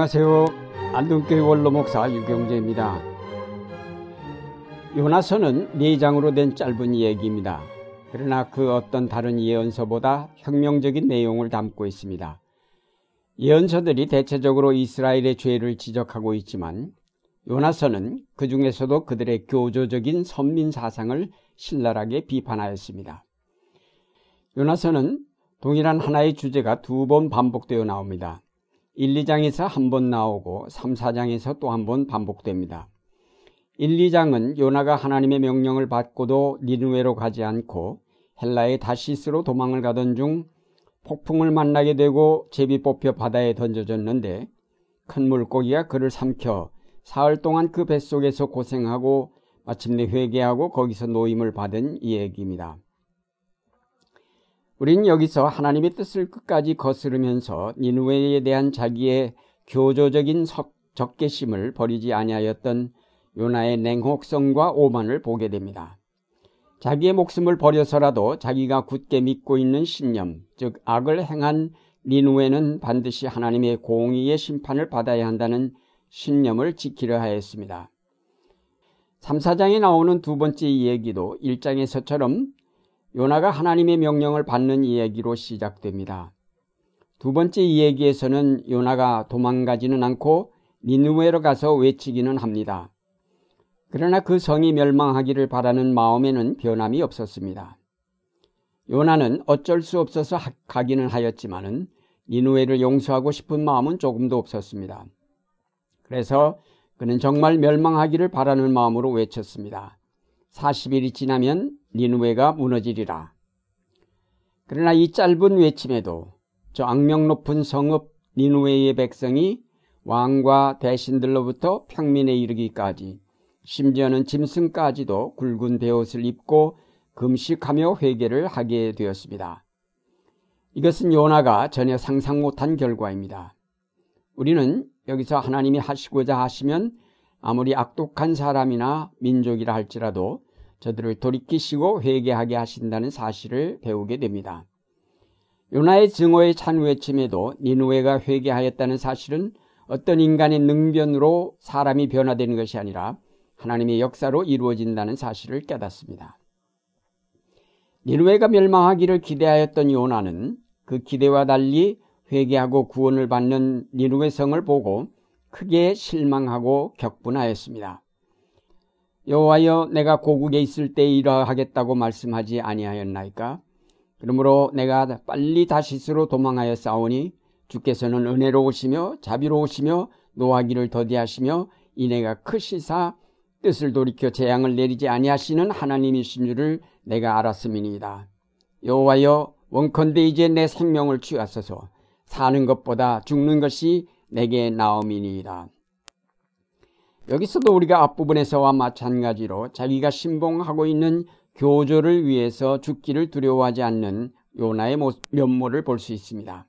안녕하세요. 안동교회 원로목사 유경재입니다. 요나서는 4장으로 된 짧은 이야기입니다. 그러나 그 어떤 다른 예언서보다 혁명적인 내용을 담고 있습니다. 예언서들이 대체적으로 이스라엘의 죄를 지적하고 있지만 요나서는 그 중에서도 그들의 교조적인 선민 사상을 신랄하게 비판하였습니다. 요나서는 동일한 하나의 주제가 두 번 반복되어 나옵니다. 1, 2장에서 한 번 나오고 3, 4장에서 또 한 번 반복됩니다. 1, 2장은 요나가 하나님의 명령을 받고도 니누웨로 가지 않고 헬라의 다시스로 도망을 가던 중 폭풍을 만나게 되고 제비 뽑혀 바다에 던져졌는데 큰 물고기가 그를 삼켜 사흘 동안 그 뱃속에서 고생하고 마침내 회개하고 거기서 노임을 받은 이 얘기입니다. 우리는 여기서 하나님의 뜻을 끝까지 거스르면서 니누웨에 대한 자기의 교조적인 적개심을 버리지 아니하였던 요나의 냉혹성과 오만을 보게 됩니다. 자기의 목숨을 버려서라도 자기가 굳게 믿고 있는 신념, 즉 악을 행한 니누웨는 반드시 하나님의 공의의 심판을 받아야 한다는 신념을 지키려 하였습니다. 3, 4장에 나오는 두 번째 이야기도 1장에서처럼 요나가 하나님의 명령을 받는 이야기로 시작됩니다. 두 번째 이야기에서는 요나가 도망가지는 않고 니누웨로 가서 외치기는 합니다. 그러나 그 성이 멸망하기를 바라는 마음에는 변함이 없었습니다. 요나는 어쩔 수 없어서 가기는 하였지만은 니누웨를 용서하고 싶은 마음은 조금도 없었습니다. 그래서 그는 정말 멸망하기를 바라는 마음으로 외쳤습니다. 40일이 지나면 니누웨가 무너지리라. 그러나 이 짧은 외침에도 저 악명 높은 성읍 니누웨의 백성이 왕과 대신들로부터 평민에 이르기까지 심지어는 짐승까지도 굵은 베옷을 입고 금식하며 회개를 하게 되었습니다. 이것은 요나가 전혀 상상 못한 결과입니다. 우리는 여기서 하나님이 하시고자 하시면 아무리 악독한 사람이나 민족이라 할지라도 저들을 돌이키시고 회개하게 하신다는 사실을 배우게 됩니다. 요나의 증오의 찬 외침에도 니누웨가 회개하였다는 사실은 어떤 인간의 능변으로 사람이 변화되는 것이 아니라 하나님의 역사로 이루어진다는 사실을 깨닫습니다. 니누웨가 멸망하기를 기대하였던 요나는 그 기대와 달리 회개하고 구원을 받는 니누웨 성을 보고 크게 실망하고 격분하였습니다. 여호와여 내가 고국에 있을 때 이러하겠다고 말씀하지 아니하였나이까? 그러므로 내가 빨리 다시스로 도망하여 싸우니 주께서는 은혜로우시며 자비로우시며 노하기를 더디하시며 이내가 크시사 뜻을 돌이켜 재앙을 내리지 아니하시는 하나님이신 줄을 내가 알았음이니이다. 여호와여 원컨대 이제 내 생명을 취하소서 사는 것보다 죽는 것이 내게 나음이니이다. 여기서도 우리가 앞부분에서와 마찬가지로 자기가 신봉하고 있는 교조를 위해서 죽기를 두려워하지 않는 요나의 면모를 볼 수 있습니다.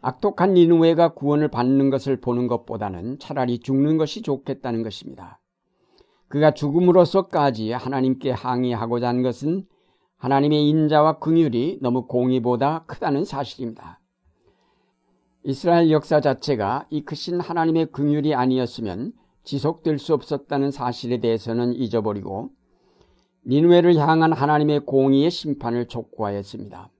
악독한 니누웨가 구원을 받는 것을 보는 것보다는 차라리 죽는 것이 좋겠다는 것입니다. 그가 죽음으로서까지 하나님께 항의하고자 한 것은 하나님의 인자와 긍휼이 너무 공의보다 크다는 사실입니다. 이스라엘 역사 자체가 이 크신 하나님의 긍휼이 아니었으면 지속될 수 없었다는 사실에 대해서는 잊어버리고 니누웨를 향한 하나님의 공의의 심판을 촉구하였습니다.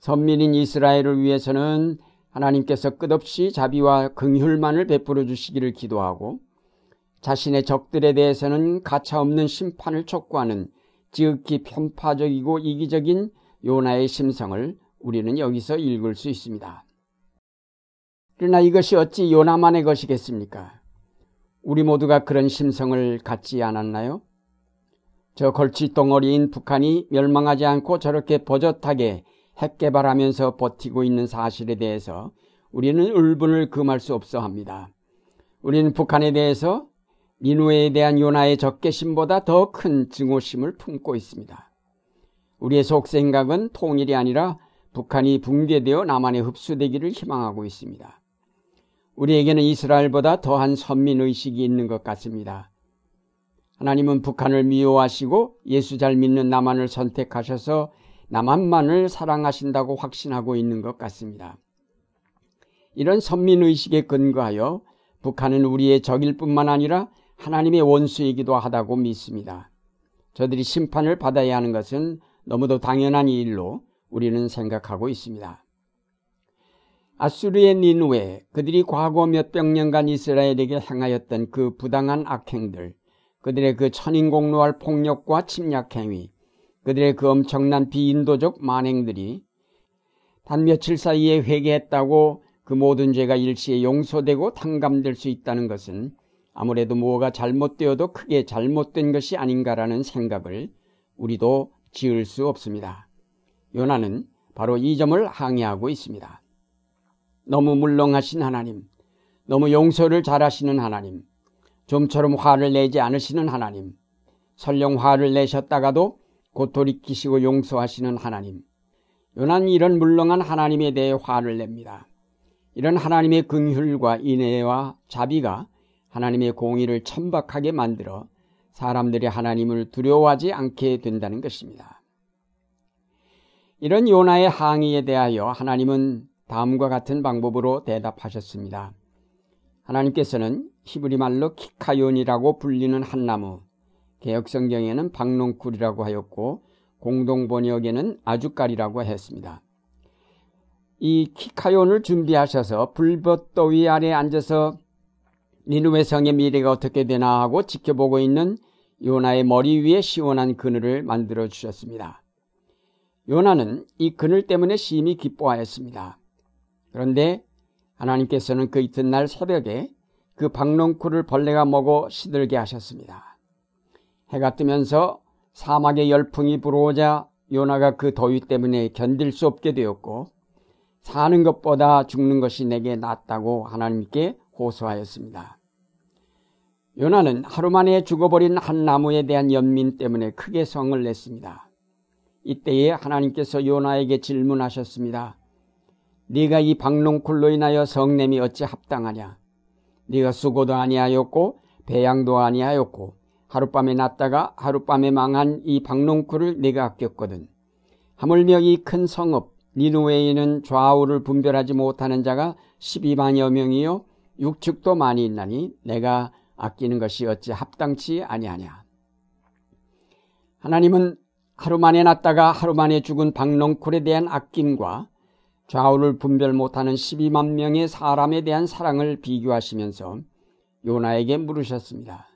선민인 이스라엘을 위해서는 하나님께서 끝없이 자비와 긍휼만을 베풀어 주시기를 기도하고 자신의 적들에 대해서는 가차없는 심판을 촉구하는 지극히 편파적이고 이기적인 요나의 심성을 우리는 여기서 읽을 수 있습니다. 그러나 이것이 어찌 요나만의 것이겠습니까? 우리 모두가 그런 심성을 갖지 않았나요? 저 걸치덩어리인 북한이 멸망하지 않고 저렇게 버젓하게 핵 개발하면서 버티고 있는 사실에 대해서 우리는 울분을 금할 수 없어 합니다. 우리는 북한에 대해서 니누에 대한 요나의 적개심보다 더 큰 증오심을 품고 있습니다. 우리의 속생각은 통일이 아니라 북한이 붕괴되어 남한에 흡수되기를 희망하고 있습니다. 우리에게는 이스라엘보다 더한 선민 의식이 있는 것 같습니다. 하나님은 북한을 미워하시고 예수 잘 믿는 남한을 선택하셔서 남한만을 사랑하신다고 확신하고 있는 것 같습니다. 이런 선민 의식에 근거하여 북한은 우리의 적일 뿐만 아니라 하나님의 원수이기도 하다고 믿습니다. 저들이 심판을 받아야 하는 것은 너무도 당연한 일로 우리는 생각하고 있습니다. 아수르의 니누에 그들이 과거 몇백 년간 이스라엘에게 행하였던 그 부당한 악행들, 그들의 그 천인공노할 폭력과 침략행위, 그들의 그 엄청난 비인도적 만행들이 단 며칠 사이에 회개했다고 그 모든 죄가 일시에 용서되고 탕감될 수 있다는 것은 아무래도 무엇가 잘못되어도 크게 잘못된 것이 아닌가라는 생각을 우리도 지을 수 없습니다. 요나는 바로 이 점을 항의하고 있습니다. 너무 물렁하신 하나님, 너무 용서를 잘하시는 하나님, 좀처럼 화를 내지 않으시는 하나님, 설령 화를 내셨다가도 곧 돌이키시고 용서하시는 하나님. 요난 이런 물렁한 하나님에 대해 화를 냅니다. 이런 하나님의 긍휼과 인애와 자비가 하나님의 공의를 천박하게 만들어 사람들이 하나님을 두려워하지 않게 된다는 것입니다. 이런 요나의 항의에 대하여 하나님은 다음과 같은 방법으로 대답하셨습니다. 하나님께서는 히브리 말로 키카연이라고 불리는 한 나무, 개혁성경에는 박농쿨이라고 하였고 공동 번역에는 아주깔이라고 했습니다. 이 키카연을 준비하셔서 불볕더위 아래 앉아서 니누의 성의 미래가 어떻게 되나 하고 지켜보고 있는 요나의 머리 위에 시원한 그늘을 만들어 주셨습니다. 요나는 이 그늘 때문에 심히 기뻐하였습니다. 그런데 하나님께서는 그 이튿날 새벽에 그 박농쿨을 벌레가 먹어 시들게 하셨습니다. 해가 뜨면서 사막의 열풍이 불어오자 요나가 그 더위 때문에 견딜 수 없게 되었고 사는 것보다 죽는 것이 내게 낫다고 하나님께 호소하였습니다. 요나는 하루 만에 죽어버린 한 나무에 대한 연민 때문에 크게 성을 냈습니다. 이때에 하나님께서 요나에게 질문하셨습니다. 네가 이 박농쿨로 인하여 성냄이 어찌 합당하냐? 네가 수고도 아니하였고 배양도 아니하였고 하룻밤에 났다가 하룻밤에 망한 이 박농쿨을 내가 아꼈거든. 하물며 이 큰 성읍 니누웨에는 좌우를 분별하지 못하는 자가 12만여 명이요 육축도 많이 있나니 내가 아끼는 것이 어찌 합당치 아니하냐. 하나님은 하루 만에 났다가 하루 만에 죽은 박농쿨에 대한 아낌과 좌우를 분별 못하는 12만 명의 사람에 대한 사랑을 비교하시면서 요나에게 물으셨습니다.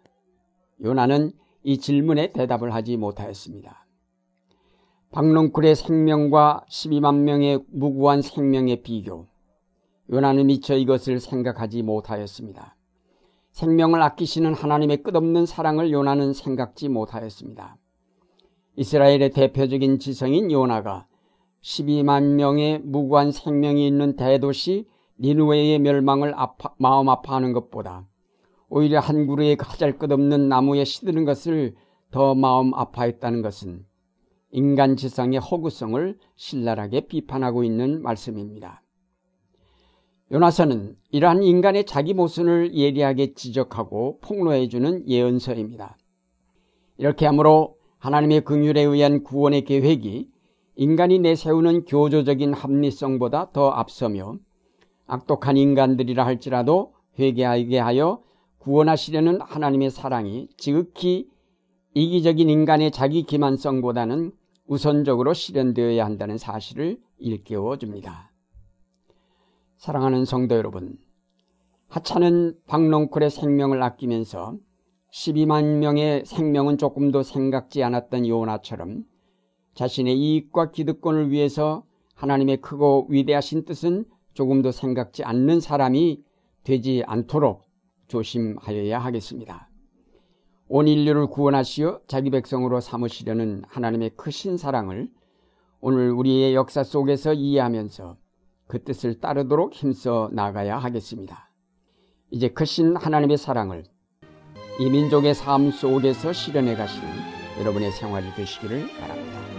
요나는 이 질문에 대답을 하지 못하였습니다. 박농쿨의 생명과 12만 명의 무구한 생명의 비교. 요나는 미처 이것을 생각하지 못하였습니다. 생명을 아끼시는 하나님의 끝없는 사랑을 요나는 생각지 못하였습니다. 이스라엘의 대표적인 지성인 요나가 12만 명의 무구한 생명이 있는 대도시 니누웨의 멸망을 아파, 마음 아파하는 것보다 오히려 한 그루의 가잘 것 없는 나무에 시드는 것을 더 마음 아파했다는 것은 인간 지상의 허구성을 신랄하게 비판하고 있는 말씀입니다. 요나서는 이러한 인간의 자기 모순을 예리하게 지적하고 폭로해주는 예언서입니다. 이렇게 하므로 하나님의 긍휼에 의한 구원의 계획이 인간이 내세우는 교조적인 합리성보다 더 앞서며 악독한 인간들이라 할지라도 회개하게 하여 구원하시려는 하나님의 사랑이 지극히 이기적인 인간의 자기 기만성보다는 우선적으로 실현되어야 한다는 사실을 일깨워 줍니다. 사랑하는 성도 여러분, 하찮은 박농쿨의 생명을 아끼면서 12만 명의 생명은 조금도 생각지 않았던 요나처럼 자신의 이익과 기득권을 위해서 하나님의 크고 위대하신 뜻은 조금도 생각지 않는 사람이 되지 않도록 조심하여야 하겠습니다. 온 인류를 구원하시어 자기 백성으로 삼으시려는 하나님의 크신 사랑을 오늘 우리의 역사 속에서 이해하면서 그 뜻을 따르도록 힘써 나가야 하겠습니다. 이제 크신 하나님의 사랑을 이 민족의 삶 속에서 실현해 가시는 여러분의 생활이 되시기를 바랍니다.